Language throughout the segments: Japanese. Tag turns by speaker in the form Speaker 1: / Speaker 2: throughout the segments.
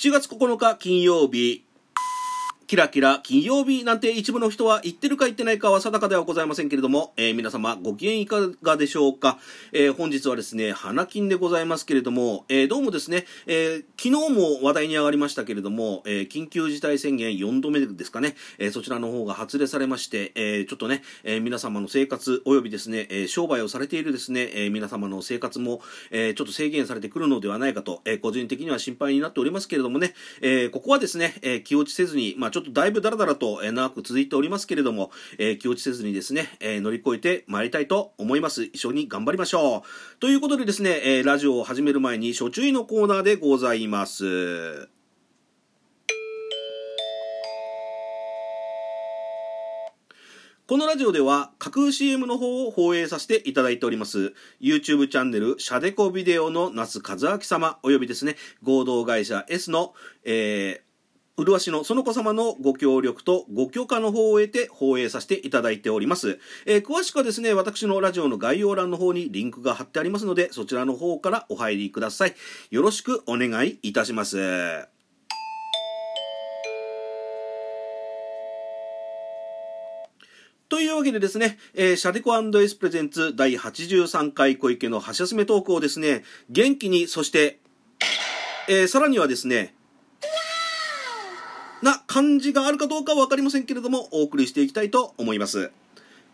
Speaker 1: 7月9日金曜日キラキラ金曜日なんて一部の人は言ってるか言ってないかは定かではございませんけれども、えー、皆様ご機嫌いかがでしょうか、えー、本日はですね、花金でございますけれども、えー、どうもですね、え昨日も話題に上がりましたけれども、え緊急事態宣言4度目ですかね、えそちらの方が発令されまして、えちょっとね、え皆様の生活及びですね、え商売をされているですね、え皆様の生活も、えちょっと制限されてくるのではないかと、え個人的には心配になっておりますけれどもね、えここはですね、え気落ちせずに、まあちょっとだいぶだらだらと長く続いておりますけれども、えー、気落ちせずにですね、えー、乗り越えてまいりたいと思います。一緒に頑張りましょう。ということでですね、えー、ラジオを始める前に初注意のコーナーでございます。このラジオでは架空 CM の方を放映させていただいております YouTube チャンネルシャデコビデオの那須和明様およびですね合同会社 S の、えー、麗しのその子様のご協力とご許可の方を得て放映させていただいております。えー、詳しくはですね、私のラジオの概要欄の方にリンクが貼ってありますので、そちらの方からお入りください。よろしくお願いいたします。というわけでですね、えー、シャデコエスプレゼンツ第83回小池の橋休めトークをですね、元気に、そして、えー、さらにはですね、な感じがあるかどうかは分かりませんけれども、お送りしていきたいと思います。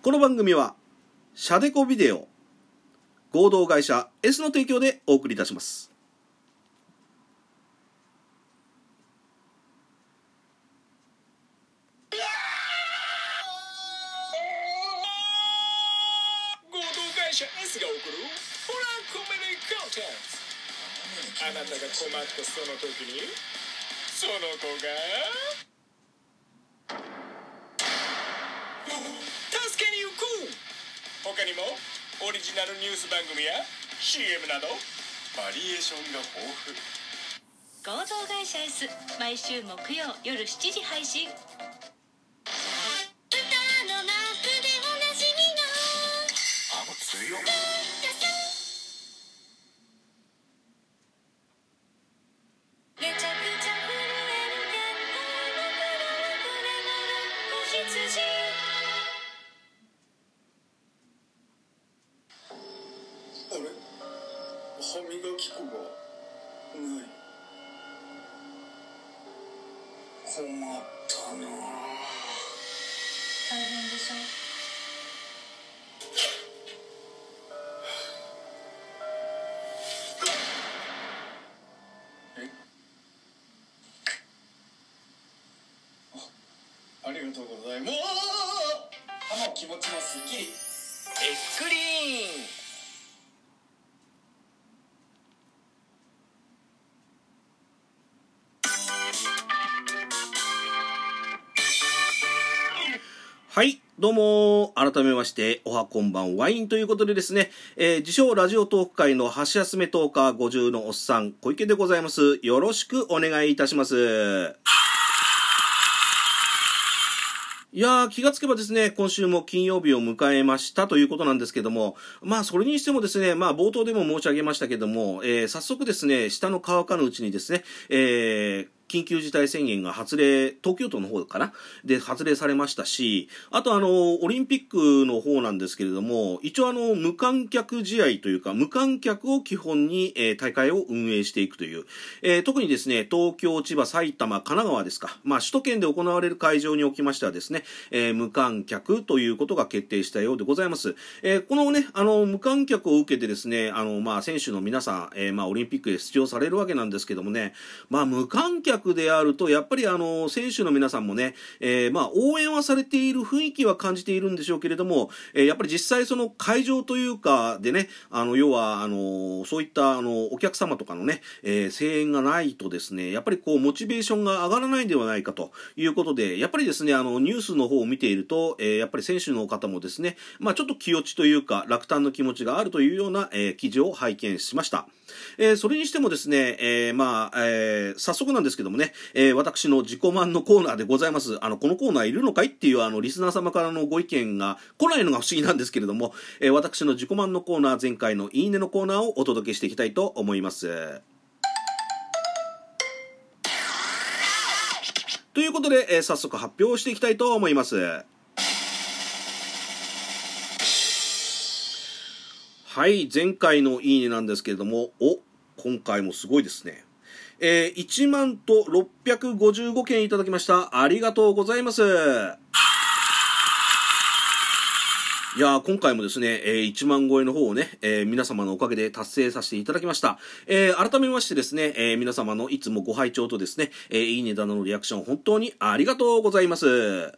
Speaker 1: この番組は、シャデコビデオ、合同会社 S の提供でお送りいたします。
Speaker 2: あなたが困ったその時にその子が助けに行く他にもオリジナルニュース番組や CM などバリエーションが豊
Speaker 3: 富。合同会社 S 毎週木曜夜7時配信。
Speaker 2: あ困ったな大変でしょ
Speaker 1: はい。どうも、改めまして、おはこんばんワインということでですね、えー、自称ラジオトーク界の橋休めトーカー50のおっさん、小池でございます。よろしくお願いいたします。いやー、気がつけばですね、今週も金曜日を迎えましたということなんですけども、まあ、それにしてもですね、まあ、冒頭でも申し上げましたけども、えー、早速ですね、下の乾かぬうちにですね、えー、緊急事態宣言が発令、東京都の方かな？で発令されましたし、あとあの、オリンピックの方なんですけれども、一応あの、無観客試合というか、無観客を基本に、えー、大会を運営していくという、えー、特にですね、東京、千葉、埼玉、神奈川ですか、まあ、首都圏で行われる会場におきましてはですね、えー、無観客ということが決定したようでございます。えこのね、あの、無観客を受けてですね、あの、まあ、選手の皆さん、えまあ、オリンピックで出場されるわけなんですけどもね、まあ、無観客客であると、やっぱりあの、選手の皆さんもね、えー、まあ、応援はされている雰囲気は感じているんでしょうけれども、えー、やっぱり実際その会場というかでね、あの、要は、あの、そういった、あの、お客様とかのね、えー、声援がないとですね、やっぱりこう、モチベーションが上がらないんではないかということで、やっぱりですね、あの、ニュースの方を見ていると、えー、やっぱり選手の方もですね、まあ、ちょっと気落ちというか、落胆の気持ちがあるというような、えー、記事を拝見しました。えー、それにしてもですね、えー、まあ、えー、早速なんですけどもね、えー、私の自己満のコーナーでございます。あの、このコーナーいるのかいっていうあの、リスナー様からのご意見が来ないのが不思議なんですけれども、えー、私の自己満のコーナー、前回のいいねのコーナーをお届けしていきたいと思います。ということで、えー早速発表していきたいと思います。はい、前回のいいねなんですけれども、お、今回もすごいですね。えー1万と655件いただきました。ありがとうございます。いや今回もですね、えー1万超えの方をね、えー皆様のおかげで達成させていただきました。えー改めましてですね、え皆様のいつもご拝聴とですね、えいいねだのリアクション本当にありがとうございます。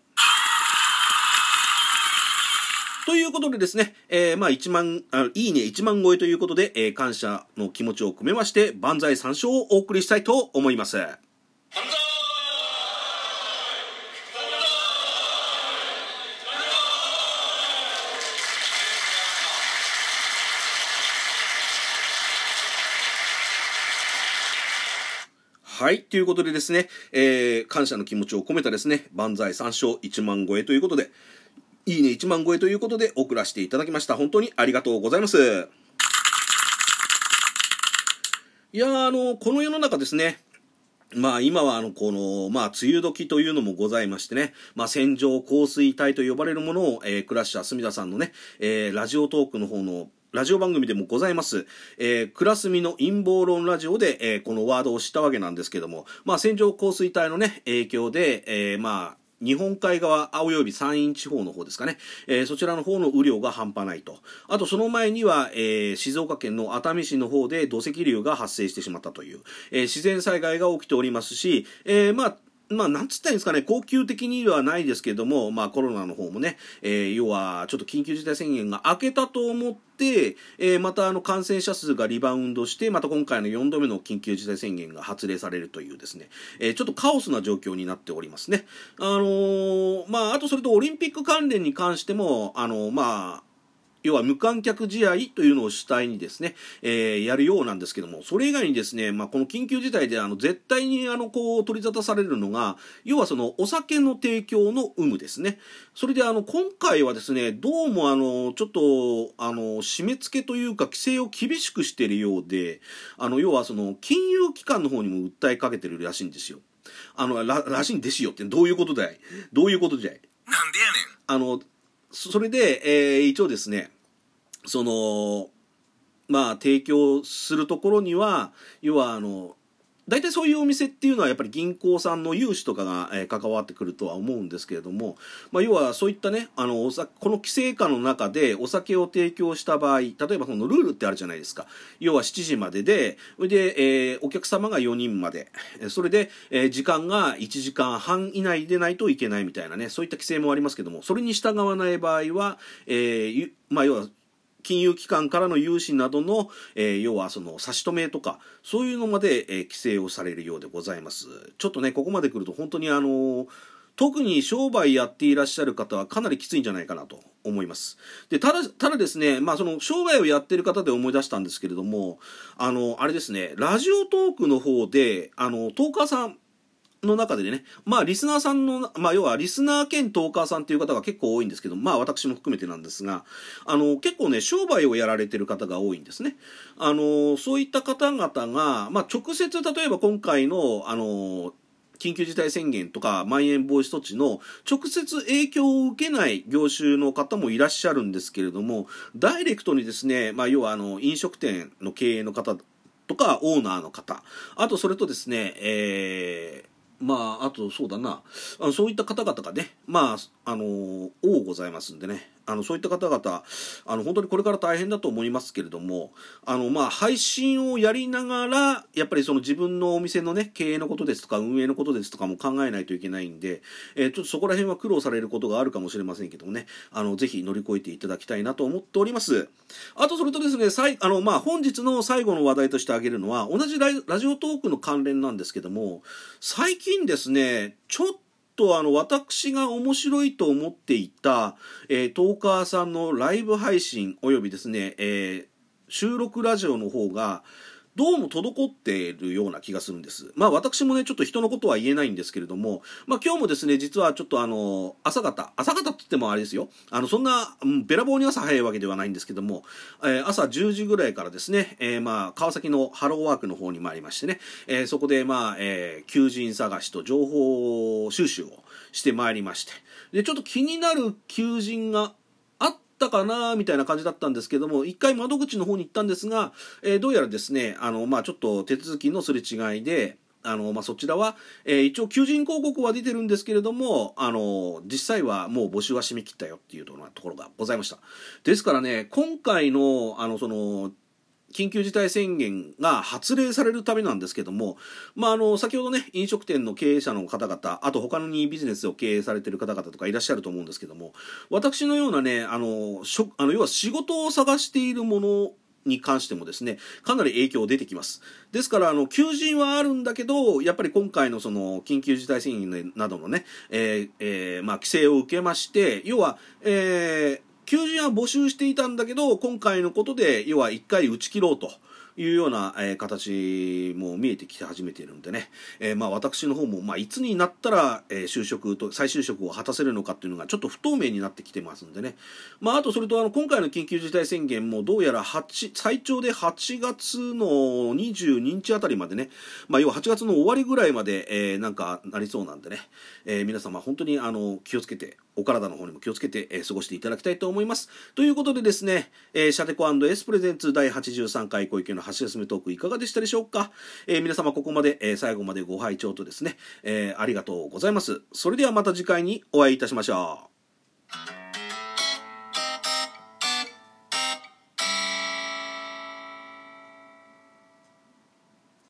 Speaker 1: ということでですね、えーまあ1万、あいいね1万超えということで、えー感謝の気持ちを込めまして、万歳三唱をお送りしたいと思います。はい。ということでですね、えー感謝の気持ちを込めたですね、万歳三唱1万超えということで、いいね1万超えということで送らせていただきました。本当にありがとうございます。いやあの、この世の中ですね、まあ今はあのこのまあ梅雨時というのもございましてね、まあ線状降水帯と呼ばれるものを、え、クラッシャー隅田さんのね、えラジオトークの方のラジオ番組でもございます、え、クラスミの陰謀論ラジオで、えーこのワードを知ったわけなんですけども、まあ線状降水帯のね、影響で、えまあ日本海側、および山陰地方の方ですかね、えーそちらの方の雨量が半端ないと。あとその前には、えー静岡県の熱海市の方で土石流が発生してしまったという、えー自然災害が起きておりますし、えーまあ、まあ、なんつったらいいんですかね、恒久的にはないですけども、まあ、コロナの方もね、えー要は、ちょっと緊急事態宣言が明けたと思って、えーまたあの感染者数がリバウンドして、また今回の4度目の緊急事態宣言が発令されるというですね、えーちょっとカオスな状況になっておりますね。あのまあ、あとそれとオリンピック関連に関しても、あのまあ、要は無観客試合というのを主体にですね、えーやるようなんですけども、それ以外にですね、まあ、この緊急事態であの絶対にあのこう取り沙汰されるのが、要はそのお酒の提供の有無ですね。それであの今回はですね、どうもあのちょっとあの締め付けというか規制を厳しくしているようで、あの要はその金融機関の方にも訴えかけてるらしいんですよ。あのららしいんですよってどういうことだい？どういうことじゃい？
Speaker 2: なんでやねん
Speaker 1: あの、そそれで、えー一応ですね、その、まあ、提供するところには、要は、あの、大体そういうお店っていうのはやっぱり銀行さんの融資とかが、関わってくるとは思うんですけれども、まあ、要はそういったねあのお酒この規制下の中でお酒を提供した場合例えばそのルールってあるじゃないですか。要は7時まででそれで、えーお客様が4人まで。それで、えー時間が1時間半以内でないといけないみたいなねそういった規制もありますけどもそれに従わない場合は、えーまあ、要は金融機関からの融資などの、えー要はその差し止めとかそういうのまで、えー規制をされるようでございますちょっとねここまで来ると本当にあのー特に商売やっていらっしゃる方はかなりきついんじゃないかなと思います。で、ただ、ただですね、まあその商売をやってる方で思い出したんですけれども、あの、あれですね、ラジオトークの方で、あの、トーカーさん、の中でね、まあ、リスナーさんの、まあ、要は、リスナー兼トーカーさんっていう方が結構多いんですけど、まあ、私も含めてなんですが、あの、結構ね、商売をやられてる方が多いんですね。あの、そういった方々が、まあ、直接、例えば今回の、あの、緊急事態宣言とか、まん延防止措置の直接影響を受けない業種の方もいらっしゃるんですけれども、ダイレクトにですね、まあ、要は、あの、飲食店の経営の方とか、オーナーの方、あとそれとですね、えーまあ、あとそうだな、そういった方々がね、まあ、あの、多ございますんでね、あの、そういった方々、あの、本当にこれから大変だと思いますけれども、あの、まあ、配信をやりながら、やっぱりその自分のお店のね、経営のことですとか、運営のことですとかも考えないといけないんで、えーちょっとそこら辺は苦労されることがあるかもしれませんけどもね、あの、ぜひ乗り越えていただきたいなと思っております。あと、それとですね、さいあの、まあ、本日の最後の話題として挙げるのは、同じライラジオトークの関連なんですけども、最近ですね、ちょっととあの私が面白いと思っていた、えートーカーさんのライブ配信およびですね、えー収録ラジオの方がどうも滞っているような気がするんです。まあ私もねちょっと人のことは言えないんですけれどもまあ今日もですね実はちょっとあの朝方朝方って言ってもあれですよ。あのそんな、べらぼうに朝早いわけではないんですけども、えー、朝10時ぐらいからですね、えー、まあ川崎のハローワークの方に参りましてね、えー、そこでまあ、えー、求人探しと情報収集をしてまいりまして。でちょっと気になる求人がったかなみたいな感じだったんですけども一回窓口の方に行ったんですが、えー、どうやらですねあの、まあ、ちょっと手続きのすれ違いであの、まあ、そちらは、えー、一応求人広告は出てるんですけれども、あの、実際はもう募集は締め切ったよっていうようなところがございました。ですからね、今回の、あの、その、緊急事態宣言が発令されるためなんですけども、まあ、あの先ほどね飲食店の経営者の方々あと他のにビジネスを経営されてる方々とかいらっしゃると思うんですけども私のようなねあのしょあの要は仕事を探しているものに関してもですねかなり影響出てきます。ですからあの求人はあるんだけどやっぱり今回のその緊急事態宣言などのね、えーえー、まあ、規制を受けまして要は、えー求人は募集していたんだけど今回のことで要は1回打ち切ろうと。いうような、えー、形も見えてきて始めているんでね、えー、まあ私の方も、まあ、いつになったら、えー、就職と再就職を果たせるのかっていうのがちょっと不透明になってきてますんでね、まあ、あとそれとあの今回の緊急事態宣言もどうやら8最長で8月の22日あたりまでね、まあ、要は8月の終わりぐらいまで、えー、なんかなりそうなんでね、えー、皆様本当にあの気をつけてお体の方にも気をつけて、えー、過ごしていただきたいと思います。ということでですね、えー、シャテコエスプレゼンツ第83回小池の箸休めトークいかがでしたでしょうか、えー、皆様ここまで、えー、最後までご拝聴とですね、えー、ありがとうございます。それではまた次回にお会いいたしましょう。